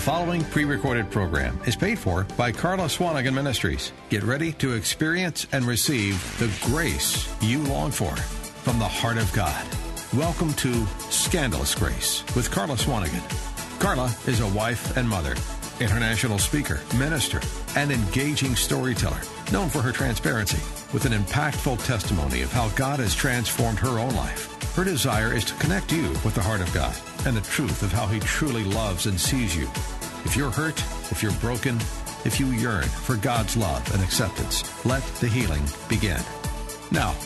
following pre recorded program is paid for by Karla Swanigan Ministries. Get ready to experience and receive the grace you long for from the heart of God. Welcome to Scandalous Grace with Karla Swanigan. Karla is a wife and mother, international speaker, minister, and engaging storyteller, known for her transparency with an impactful testimony of how God has transformed her own life. Her desire is to connect you with the heart of God and the truth of how He truly loves and sees you. If you're hurt, if you're broken, if you yearn for God's love and acceptance, let the healing begin. Now,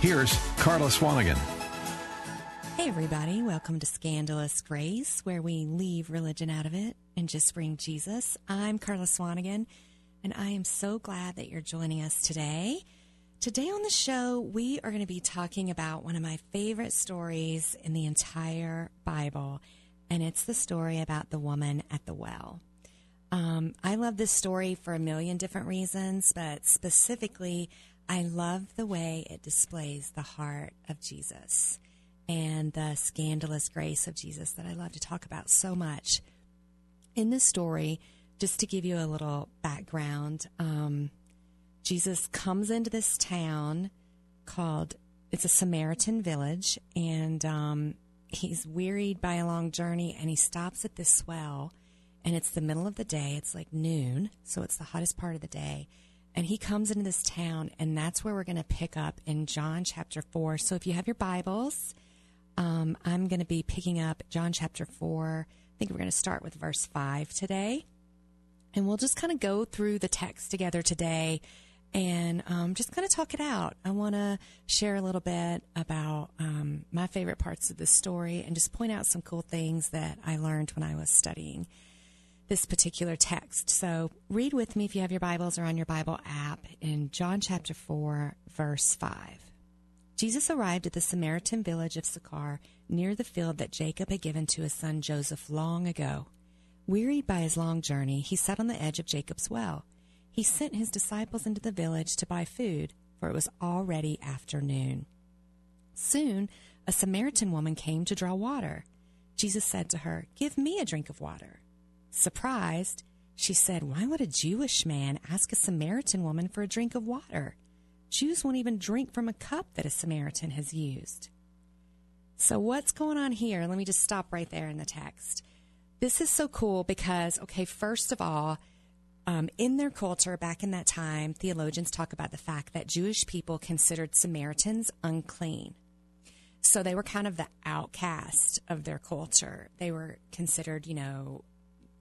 here's Karla Swanigan. Hey, everybody. Welcome to Scandalous Grace, where we leave religion out of it and just bring Jesus. I'm Karla Swanigan, and I am so glad that you're joining us today. Today on the show, we are going to be talking about one of my favorite stories in the entire Bible, and it's the story about the woman at the well. Um, I love this story for a million different reasons, but specifically, I love the way it displays the heart of Jesus and the scandalous grace of Jesus that I love to talk about so much. In this story, just to give you a little background, um, Jesus comes into this town called it's a Samaritan village, and um, he's wearied by a long journey, and he stops at this well, and it's the middle of the day. It's like noon, so it's the hottest part of the day. And he comes into this town, and that's where we're going to pick up in John chapter 4. So if you have your Bibles, um, I'm going to be picking up John chapter 4. I think we're going to start with verse 5 today. And we'll just kind of go through the text together today and um, just kind of talk it out. I want to share a little bit about um, my favorite parts of the story and just point out some cool things that I learned when I was studying this particular text. So read with me if you have your Bibles or on your Bible app in John chapter 4, verse 5. Jesus arrived at the Samaritan village of Sychar near the field that Jacob had given to his son Joseph long ago. Wearied by his long journey, he sat on the edge of Jacob's well he sent his disciples into the village to buy food, for it was already afternoon. Soon, a Samaritan woman came to draw water. Jesus said to her, Give me a drink of water. Surprised, she said, Why would a Jewish man ask a Samaritan woman for a drink of water? Jews won't even drink from a cup that a Samaritan has used. So, what's going on here? Let me just stop right there in the text. This is so cool because, okay, first of all, um, in their culture back in that time, theologians talk about the fact that Jewish people considered Samaritans unclean. So they were kind of the outcast of their culture. They were considered, you know,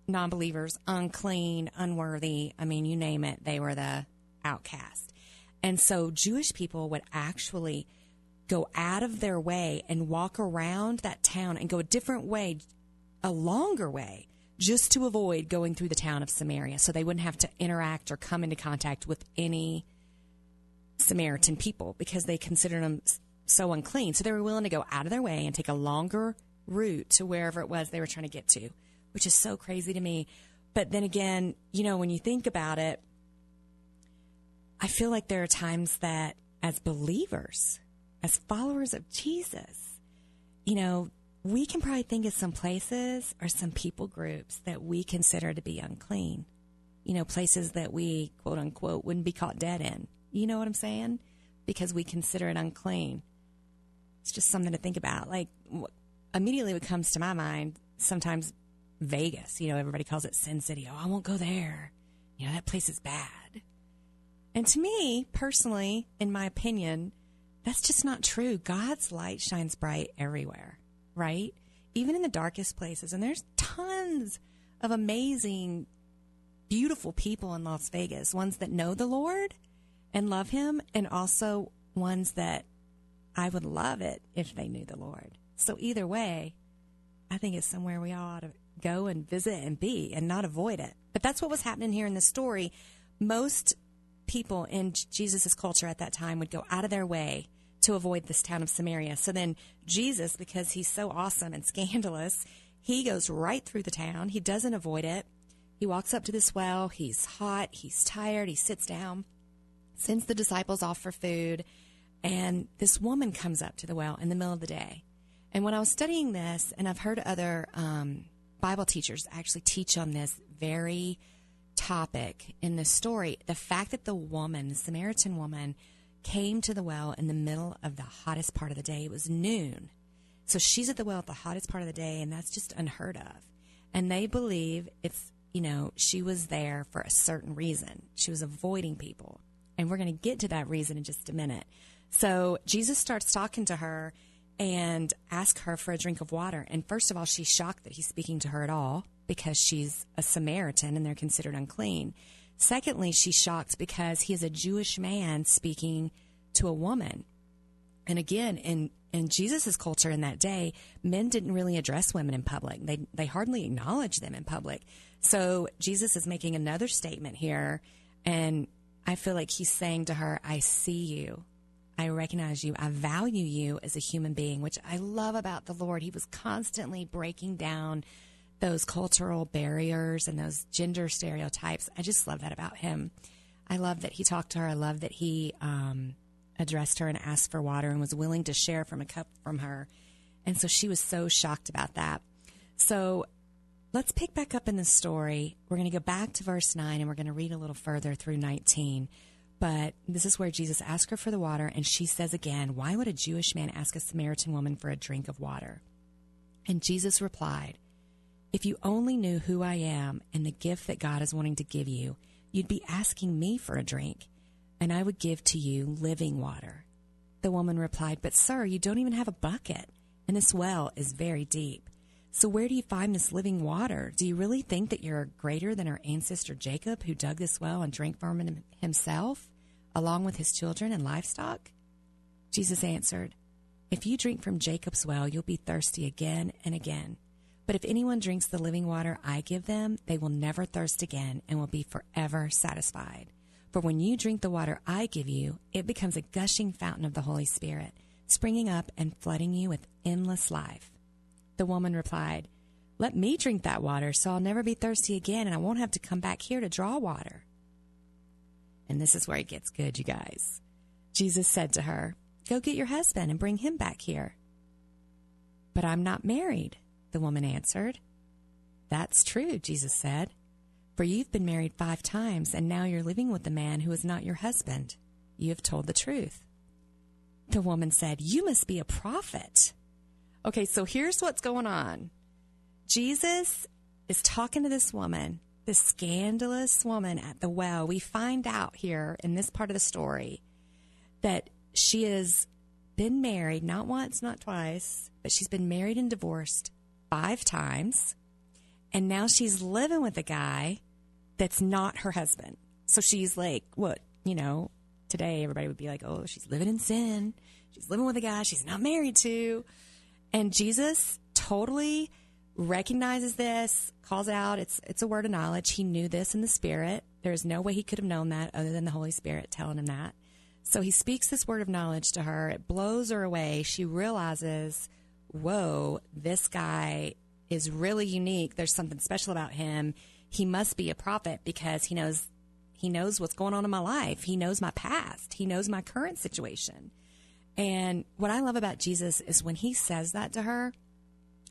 non believers, unclean, unworthy. I mean, you name it, they were the outcast. And so Jewish people would actually go out of their way and walk around that town and go a different way, a longer way just to avoid going through the town of Samaria so they wouldn't have to interact or come into contact with any Samaritan people because they considered them so unclean. So they were willing to go out of their way and take a longer route to wherever it was they were trying to get to, which is so crazy to me. But then again, you know, when you think about it, I feel like there are times that as believers, as followers of Jesus, you know, we can probably think of some places or some people groups that we consider to be unclean. You know, places that we, quote unquote, wouldn't be caught dead in. You know what I'm saying? Because we consider it unclean. It's just something to think about. Like, immediately what comes to my mind, sometimes Vegas, you know, everybody calls it Sin City. Oh, I won't go there. You know, that place is bad. And to me, personally, in my opinion, that's just not true. God's light shines bright everywhere right? Even in the darkest places. And there's tons of amazing, beautiful people in Las Vegas, ones that know the Lord and love Him, and also ones that I would love it if they knew the Lord. So either way, I think it's somewhere we all ought to go and visit and be and not avoid it. But that's what was happening here in the story. Most people in Jesus' culture at that time would go out of their way to avoid this town of Samaria. So then Jesus, because he's so awesome and scandalous, he goes right through the town. He doesn't avoid it. He walks up to this well. He's hot. He's tired. He sits down, sends the disciples off for food. And this woman comes up to the well in the middle of the day. And when I was studying this, and I've heard other um, Bible teachers actually teach on this very topic in the story. The fact that the woman, the Samaritan woman, came to the well in the middle of the hottest part of the day. It was noon. So she's at the well at the hottest part of the day, and that's just unheard of. And they believe it's, you know, she was there for a certain reason. She was avoiding people. And we're going to get to that reason in just a minute. So Jesus starts talking to her and asks her for a drink of water. And first of all, she's shocked that he's speaking to her at all because she's a Samaritan and they're considered unclean. Secondly, she's shocked because he is a Jewish man speaking to a woman. And again, in in Jesus' culture in that day, men didn't really address women in public. They they hardly acknowledged them in public. So Jesus is making another statement here, and I feel like he's saying to her, I see you. I recognize you. I value you as a human being, which I love about the Lord. He was constantly breaking down those cultural barriers and those gender stereotypes. I just love that about him. I love that he talked to her. I love that he um, addressed her and asked for water and was willing to share from a cup from her. And so she was so shocked about that. So let's pick back up in the story. We're going to go back to verse 9 and we're going to read a little further through 19. But this is where Jesus asked her for the water, and she says again, Why would a Jewish man ask a Samaritan woman for a drink of water? And Jesus replied, If you only knew who I am and the gift that God is wanting to give you, you'd be asking me for a drink, and I would give to you living water. The woman replied, But sir, you don't even have a bucket, and this well is very deep. So where do you find this living water? Do you really think that you're greater than our ancestor Jacob, who dug this well and drank from it himself? along with his children and livestock? Jesus answered, If you drink from Jacob's well, you'll be thirsty again and again. But if anyone drinks the living water I give them, they will never thirst again and will be forever satisfied. For when you drink the water I give you, it becomes a gushing fountain of the Holy Spirit, springing up and flooding you with endless life. The woman replied, Let me drink that water so I'll never be thirsty again and I won't have to come back here to draw water. And this is where it gets good, you guys. Jesus said to her, Go get your husband and bring him back here. But I'm not married, the woman answered. That's true, Jesus said. For you've been married five times, and now you're living with a man who is not your husband. You have told the truth. The woman said, You must be a prophet. Okay, so here's what's going on Jesus is talking to this woman the scandalous woman at the well, we find out here in this part of the story that she has been married not once, not twice, but she's been married and divorced five times. And now she's living with a guy that's not her husband. So she's like, what, you know, today everybody would be like, oh, she's living in sin. She's living with a guy she's not married to. And Jesus totally recognizes this, calls out. It's it's a word of knowledge. He knew this in the spirit. There's no way he could have known that other than the Holy Spirit telling him that. So he speaks this word of knowledge to her. It blows her away. She realizes, whoa, this guy is really unique. There's something special about him. He must be a prophet because he knows he knows what's going on in my life. He knows my past. He knows my current situation. And what I love about Jesus is when he says that to her,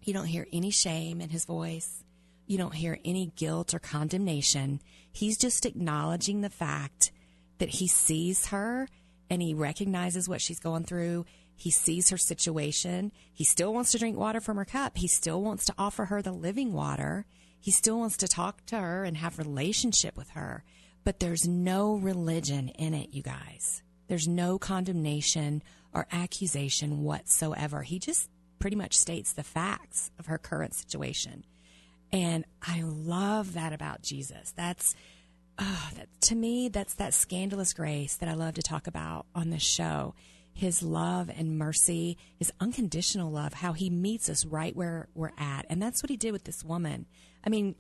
you don't hear any shame in his voice. You don't hear any guilt or condemnation. He's just acknowledging the fact that he sees her and he recognizes what she's going through. He sees her situation. He still wants to drink water from her cup. He still wants to offer her the living water. He still wants to talk to her and have relationship with her. But there's no religion in it, you guys. There's no condemnation or accusation whatsoever. He just pretty much states the facts of her current situation. And I love that about Jesus. That's, oh, that, to me, that's that scandalous grace that I love to talk about on this show. His love and mercy, his unconditional love, how he meets us right where we're at. And that's what he did with this woman. I mean,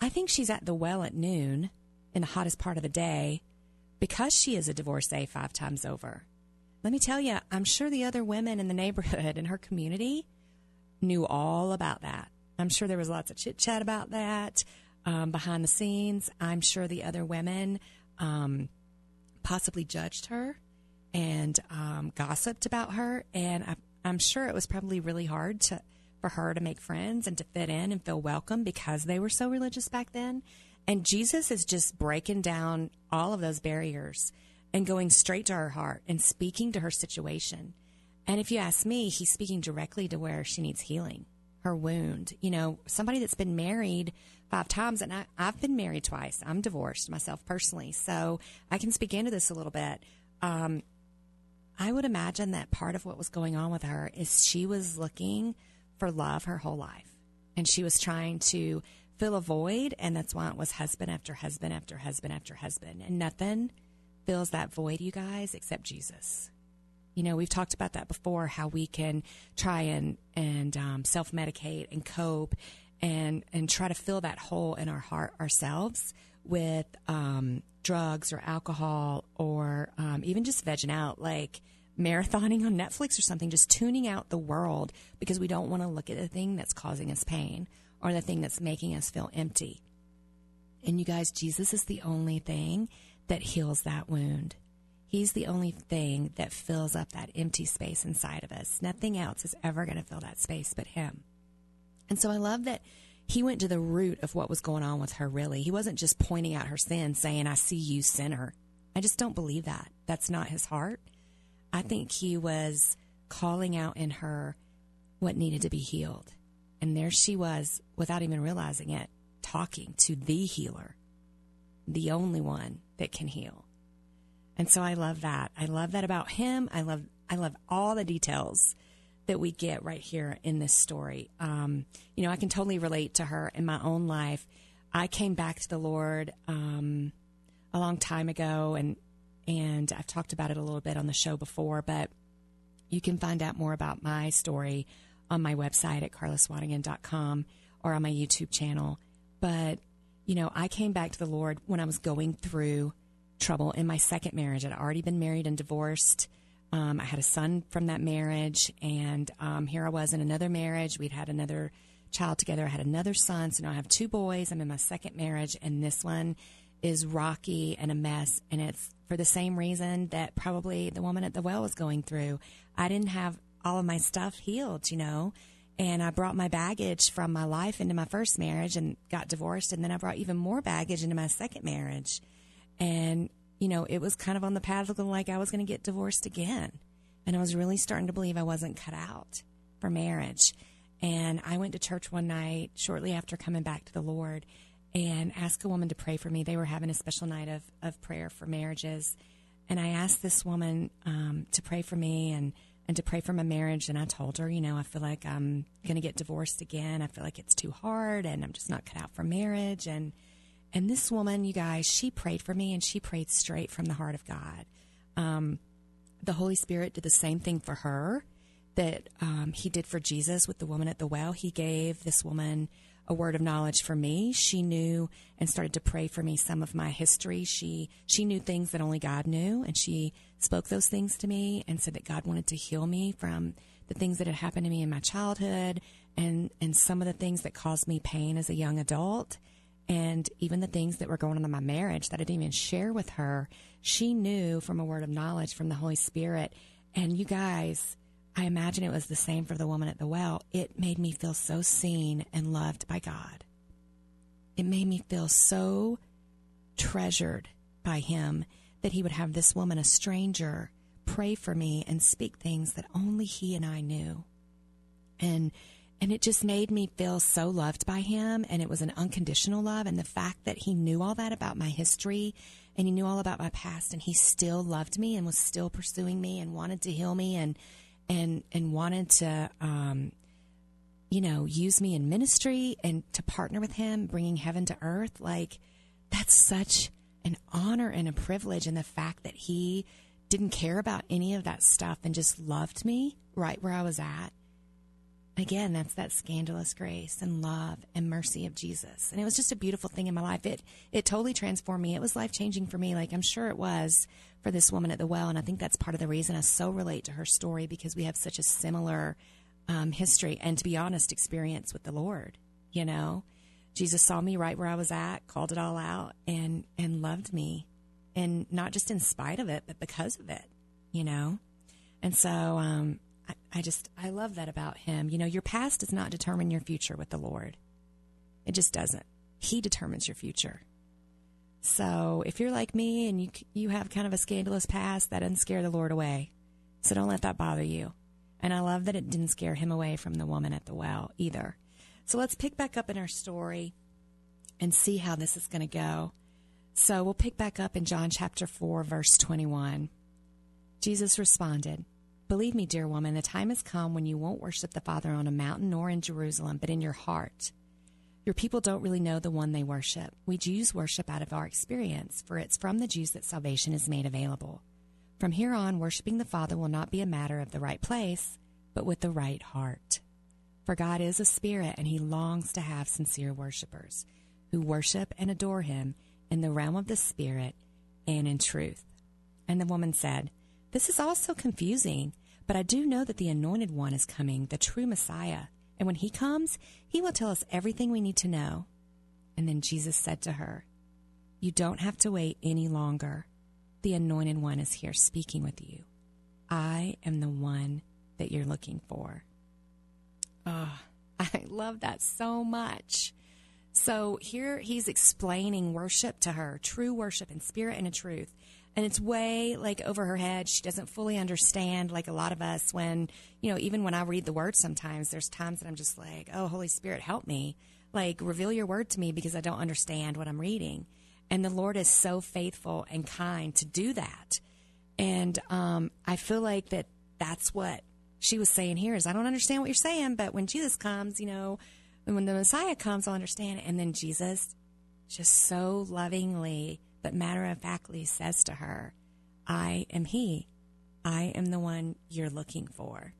I think she's at the well at noon in the hottest part of the day because she is a divorcee five times over. Let me tell you, I'm sure the other women in the neighborhood in her community knew all about that. I'm sure there was lots of chit chat about that um, behind the scenes. I'm sure the other women um, possibly judged her and um, gossiped about her, and I, I'm sure it was probably really hard to for her to make friends and to fit in and feel welcome because they were so religious back then. And Jesus is just breaking down all of those barriers and going straight to her heart and speaking to her situation. And if you ask me, he's speaking directly to where she needs healing, her wound. You know, somebody that's been married five times, and I, I've been married twice. I'm divorced myself personally, so I can speak into this a little bit. Um, I would imagine that part of what was going on with her is she was looking for love her whole life. And she was trying to fill a void, and that's why it was husband after husband after husband after husband. And nothing fills that void, you guys, except Jesus. You know, we've talked about that before, how we can try and, and um, self medicate and cope and, and try to fill that hole in our heart ourselves with um, drugs or alcohol or um, even just vegging out. Like, marathoning on Netflix or something, just tuning out the world because we don't want to look at the thing that's causing us pain or the thing that's making us feel empty. And you guys, Jesus is the only thing that heals that wound. He's the only thing that fills up that empty space inside of us. Nothing else is ever going to fill that space but Him. And so I love that he went to the root of what was going on with her, really. He wasn't just pointing out her sin, saying, I see you, sinner. I just don't believe that. That's not his heart. I think he was calling out in her what needed to be healed. And there she was, without even realizing it, talking to the healer, the only one that can heal. And so I love that. I love that about him. I love I love all the details that we get right here in this story. Um, you know, I can totally relate to her in my own life. I came back to the Lord um, a long time ago, and and I've talked about it a little bit on the show before, but you can find out more about my story on my website at karlaswanigan.com or on my YouTube channel. But, you know, I came back to the Lord when I was going through trouble in my second marriage. I'd already been married and divorced. Um, I had a son from that marriage, and um, here I was in another marriage. We'd had another child together. I had another son, so now I have two boys. I'm in my second marriage, and this one is rocky and a mess. And it's for the same reason that probably the woman at the well was going through. I didn't have all of my stuff healed, you know, and I brought my baggage from my life into my first marriage and got divorced. And then I brought even more baggage into my second marriage. And, you know, it was kind of on the path looking like I was going to get divorced again. And I was really starting to believe I wasn't cut out for marriage. And I went to church one night shortly after coming back to the Lord and asked a woman to pray for me. They were having a special night of, of prayer for marriages. And I asked this woman um, to pray for me and, and to pray for my marriage. And I told her, you know, I feel like I'm going to get divorced again. I feel like it's too hard and I'm just not cut out for marriage. And, and this woman, you guys, she prayed for me and she prayed straight from the heart of God. Um, the Holy Spirit did the same thing for her that um, he did for Jesus with the woman at the well. He gave this woman a word of knowledge for me. She knew and started to pray for me some of my history. She she knew things that only God knew, and she spoke those things to me and said that God wanted to heal me from the things that had happened to me in my childhood and and some of the things that caused me pain as a young adult and even the things that were going on in my marriage that I didn't even share with her. She knew from a word of knowledge from the Holy Spirit. And you guys, I imagine it was the same for the woman at the well. It made me feel so seen and loved by God. It made me feel so treasured by Him that He would have this woman, a stranger, pray for me and speak things that only He and I knew. And and it just made me feel so loved by him. And it was an unconditional love. And the fact that he knew all that about my history and he knew all about my past and he still loved me and was still pursuing me and wanted to heal me and and and wanted to um, you know use me in ministry and to partner with him bringing heaven to earth. Like that's such an honor and a privilege. And the fact that he didn't care about any of that stuff and just loved me right where I was at again that's that scandalous grace and love and mercy of Jesus and it was just a beautiful thing in my life it it totally transformed me it was life changing for me like I'm sure it was for this woman at the well. And I think that's part of the reason I so relate to her story because we have such a similar um, history and, to be honest, experience with the Lord. You know, Jesus saw me right where I was at, called it all out, and and loved me, and not just in spite of it, but because of it. You know, and so um, I, just, I love that about him. You know, your past does not determine your future with the Lord, it just doesn't. He determines your future. So if you're like me and you you have kind of a scandalous past, that doesn't scare the Lord away. So don't let that bother you. And I love that it didn't scare him away from the woman at the well either. So let's pick back up in our story and see how this is going to go. So we'll pick back up in John chapter 4, verse 21. Jesus responded, Believe me, dear woman, the time has come when you won't worship the Father on a mountain nor in Jerusalem, but in your heart. Your people don't really know the one they worship. We Jews worship out of our experience, for it's from the Jews that salvation is made available. From here on, worshiping the Father will not be a matter of the right place, but with the right heart. For God is a spirit, and he longs to have sincere worshippers who worship and adore him in the realm of the spirit and in truth. And the woman said, This is also confusing, but I do know that the anointed one is coming, the true Messiah. And when he comes, he will tell us everything we need to know. And then Jesus said to her, You don't have to wait any longer. The anointed one is here speaking with you. I am the one that you're looking for. Oh, I love that so much. So here he's explaining worship to her, true worship in spirit and in truth. And it's way like over her head. She doesn't fully understand, like a lot of us, when, you know, even when I read the word sometimes, there's times that I'm just like, oh, Holy Spirit, help me. Like, reveal your word to me because I don't understand what I'm reading. And the Lord is so faithful and kind to do that. And um, I feel like that that's what she was saying here is I don't understand what you're saying, but when Jesus comes, you know, when the Messiah comes, I'll understand. And then Jesus just so lovingly but matter of factly says to her, I am he. I am the one you're looking for.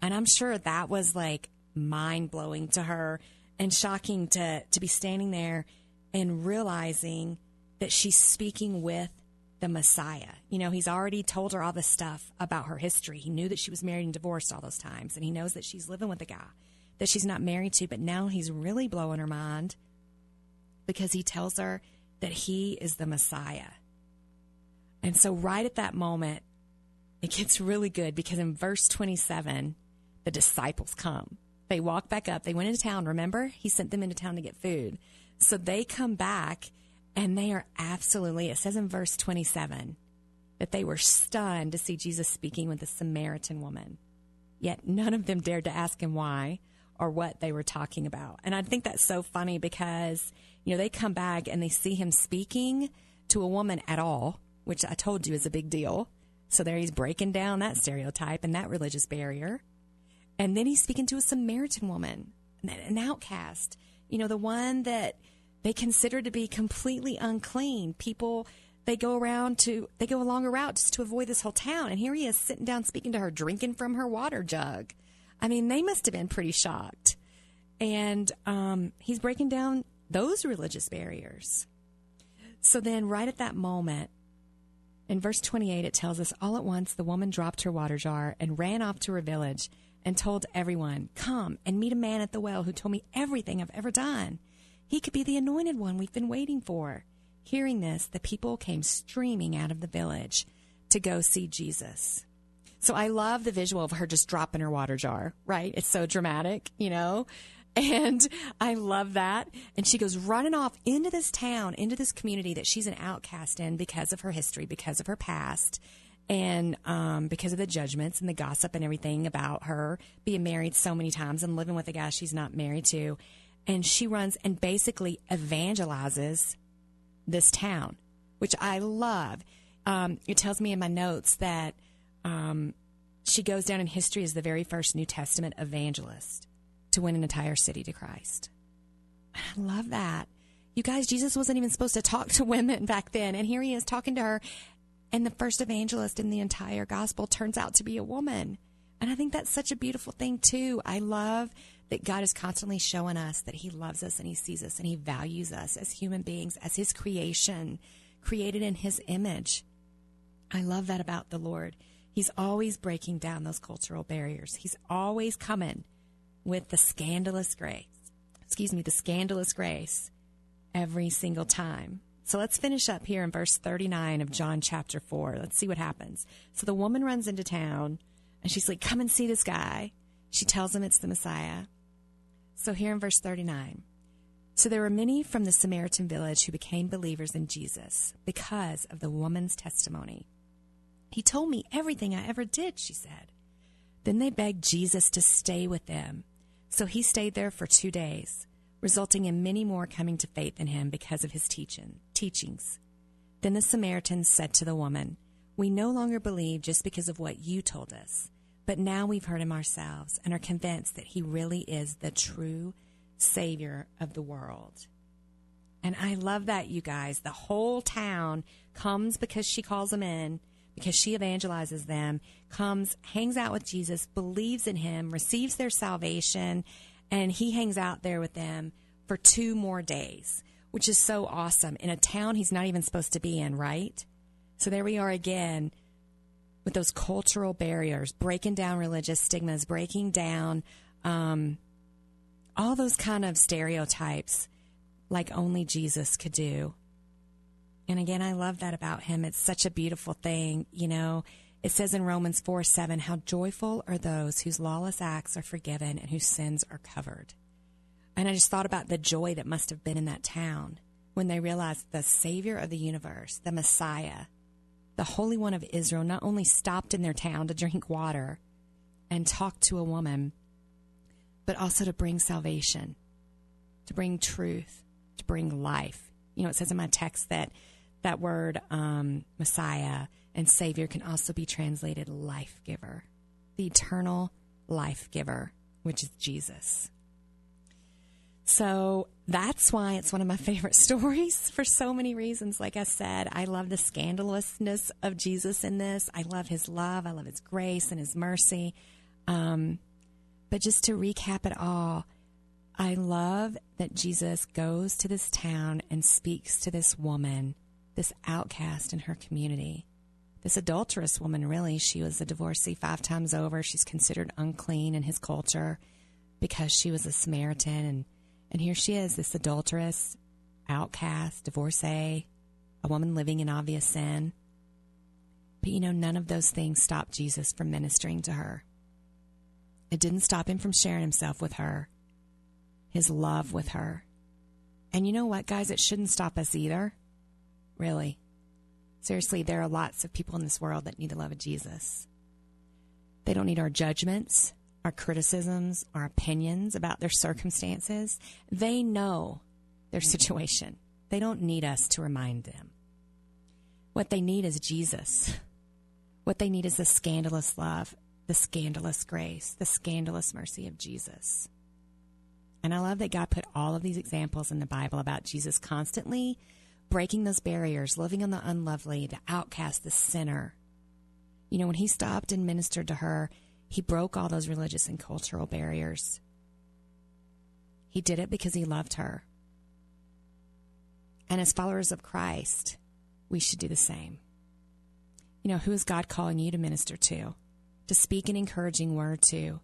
And I'm sure that was like mind blowing to her and shocking to, to be standing there and realizing that she's speaking with the Messiah. You know, he's already told her all this stuff about her history. He knew that she was married and divorced all those times, and he knows that she's living with a guy that she's not married to, but now he's really blowing her mind because he tells her that he is the Messiah. And so, right at that moment, it gets really good because in verse 27, the disciples come. They walk back up. They went into town. Remember, he sent them into town to get food. So they come back and they are absolutely, it says in verse 27 that they were stunned to see Jesus speaking with a Samaritan woman. Yet none of them dared to ask him why or what they were talking about. And I think that's so funny because, you know, they come back and they see him speaking to a woman at all, which I told you is a big deal. So there he's breaking down that stereotype and that religious barrier. And then he's speaking to a Samaritan woman, an outcast, you know, the one that they consider to be completely unclean. People, they go around to, they go along a route just to avoid this whole town. And here he is sitting down speaking to her, drinking from her water jug. I mean, they must have been pretty shocked. And um, he's breaking down those religious barriers. So then, right at that moment, in verse 28, it tells us all at once the woman dropped her water jar and ran off to her village and told everyone, Come and meet a man at the well who told me everything I've ever done. He could be the anointed one we've been waiting for. Hearing this, the people came streaming out of the village to go see Jesus. So I love the visual of her just dropping her water jar, right? It's so dramatic, you know? And I love that. And she goes running off into this town, into this community that she's an outcast in because of her history, because of her past, and um, because of the judgments and the gossip and everything about her being married so many times and living with a guy she's not married to. And she runs and basically evangelizes this town, which I love. Um, it tells me in my notes that um, she goes down in history as the very first New Testament evangelist to win an entire city to Christ. I love that. You guys, Jesus wasn't even supposed to talk to women back then. And here he is talking to her. And the first evangelist in the entire gospel turns out to be a woman. And I think that's such a beautiful thing, too. I love that God is constantly showing us that he loves us and he sees us and he values us as human beings, as his creation, created in his image. I love that about the Lord. He's always breaking down those cultural barriers. He's always coming with the scandalous grace. Excuse me, the scandalous grace every single time. So let's finish up here in verse 39 of John chapter 4. Let's see what happens. So the woman runs into town And she's like, Come and see this guy. She tells him it's the Messiah. So here in verse 39. So there were many from the Samaritan village who became believers in Jesus because of the woman's testimony. He told me everything I ever did, she said. Then they begged Jesus to stay with them. So he stayed there for two days, resulting in many more coming to faith in him because of his teaching, teachings. Then the Samaritans said to the woman, We no longer believe just because of what you told us, but now we've heard him ourselves and are convinced that he really is the true Savior of the world. And I love that, you guys. The whole town comes because she calls them in because she evangelizes them, comes, hangs out with Jesus, believes in him, receives their salvation, and he hangs out there with them for two more days, which is so awesome in a town he's not even supposed to be in, right? So there we are again with those cultural barriers, breaking down religious stigmas, breaking down um, all those kind of stereotypes like only Jesus could do. And again, I love that about him. It's such a beautiful thing. You know, it says in Romans 4 7, how joyful are those whose lawless acts are forgiven and whose sins are covered. And I just thought about the joy that must have been in that town when they realized the Savior of the universe, the Messiah, the Holy One of Israel, not only stopped in their town to drink water and talk to a woman, but also to bring salvation, to bring truth, to bring life. You know, it says in my text that that word um, Messiah and Savior can also be translated life giver, the eternal life giver, which is Jesus. So that's why it's one of my favorite stories for so many reasons. Like I said, I love the scandalousness of Jesus in this. I love his love. I love his grace and his mercy. Um, but just to recap it all, I love that Jesus goes to this town and speaks to this woman this outcast in her community. This adulterous woman, really, she was a divorcee five times over. She's considered unclean in his culture because she was a Samaritan. And, and here she is, this adulterous, outcast, divorcee, a woman living in obvious sin. But you know, none of those things stopped Jesus from ministering to her. It didn't stop him from sharing himself with her, his love with her. And you know what, guys? It shouldn't stop us either. Really. Seriously, there are lots of people in this world that need the love of Jesus. They don't need our judgments, our criticisms, our opinions about their circumstances. They know their situation. They don't need us to remind them. What they need is Jesus. What they need is the scandalous love, the scandalous grace, the scandalous mercy of Jesus. And I love that God put all of these examples in the Bible about Jesus constantly breaking those barriers, living on the unlovely, the outcast, the sinner. You know, when he stopped and ministered to her, he broke all those religious and cultural barriers. He did it because he loved her. And as followers of Christ, we should do the same. You know, who is God calling you to minister to, to speak an encouraging word to,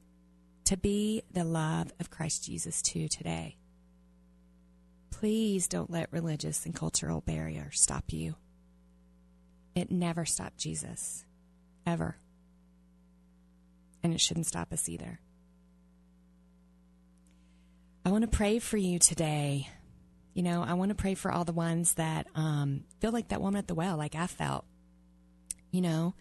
to be the love of Christ Jesus to today? Please don't let religious and cultural barriers stop you. It never stopped Jesus, ever. And it shouldn't stop us either. I want to pray for you today. You know, I want to pray for all the ones that um, feel like that woman at the well, like I felt. You know,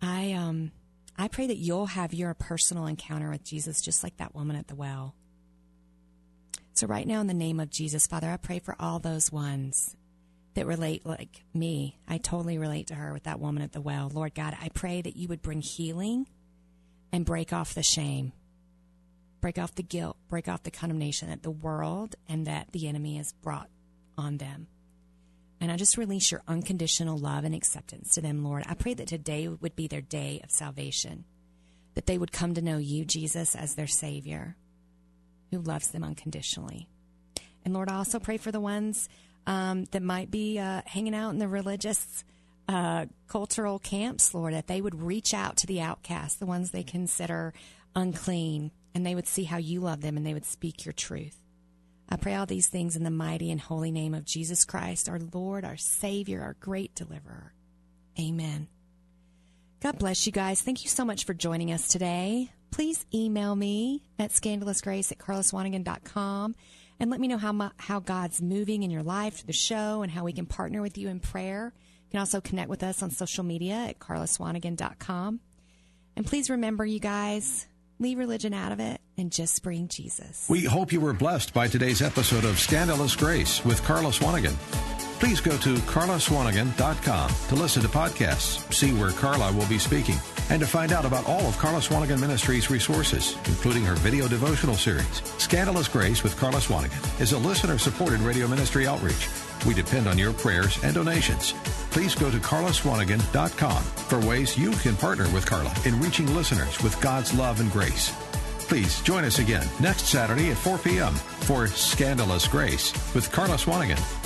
I um, I pray that you'll have your personal encounter with Jesus, just like that woman at the well. So, right now, in the name of Jesus, Father, I pray for all those ones that relate like me. I totally relate to her with that woman at the well. Lord God, I pray that you would bring healing and break off the shame, break off the guilt, break off the condemnation that the world and that the enemy has brought on them. And I just release your unconditional love and acceptance to them, Lord. I pray that today would be their day of salvation, that they would come to know you, Jesus, as their Savior who loves them unconditionally. And Lord, I also pray for the ones um, that might be uh, hanging out in the religious, uh, cultural camps, Lord, that they would reach out to the outcasts, the ones they consider unclean, and they would see how you love them and they would speak your truth. I pray all these things in the mighty and holy name of Jesus Christ, our Lord, our Savior, our great deliverer. Amen. God bless you guys. Thank you so much for joining us today. Please email me at scandalousgrace at karlaswanigan.com and let me know how, how God's moving in your life through the show and how we can partner with you in prayer. You can also connect with us on social media at karlaswanigan.com. And please remember, you guys, leave religion out of it and just bring Jesus. We hope you were blessed by today's episode of Scandalous Grace with Karla Swanigan. Please go to karlaswanigan.com to listen to podcasts, see where Karla will be speaking, and to find out about all of Karla Swanigan Ministries resources, including her video devotional series. Scandalous Grace with Karla Swanigan is a listener-supported radio ministry outreach. We depend on your prayers and donations. Please go to karlaswanigan.com for ways you can partner with Karla in reaching listeners with God's love and grace. Please join us again next Saturday at 4 p.m. for Scandalous Grace with Karla Swanigan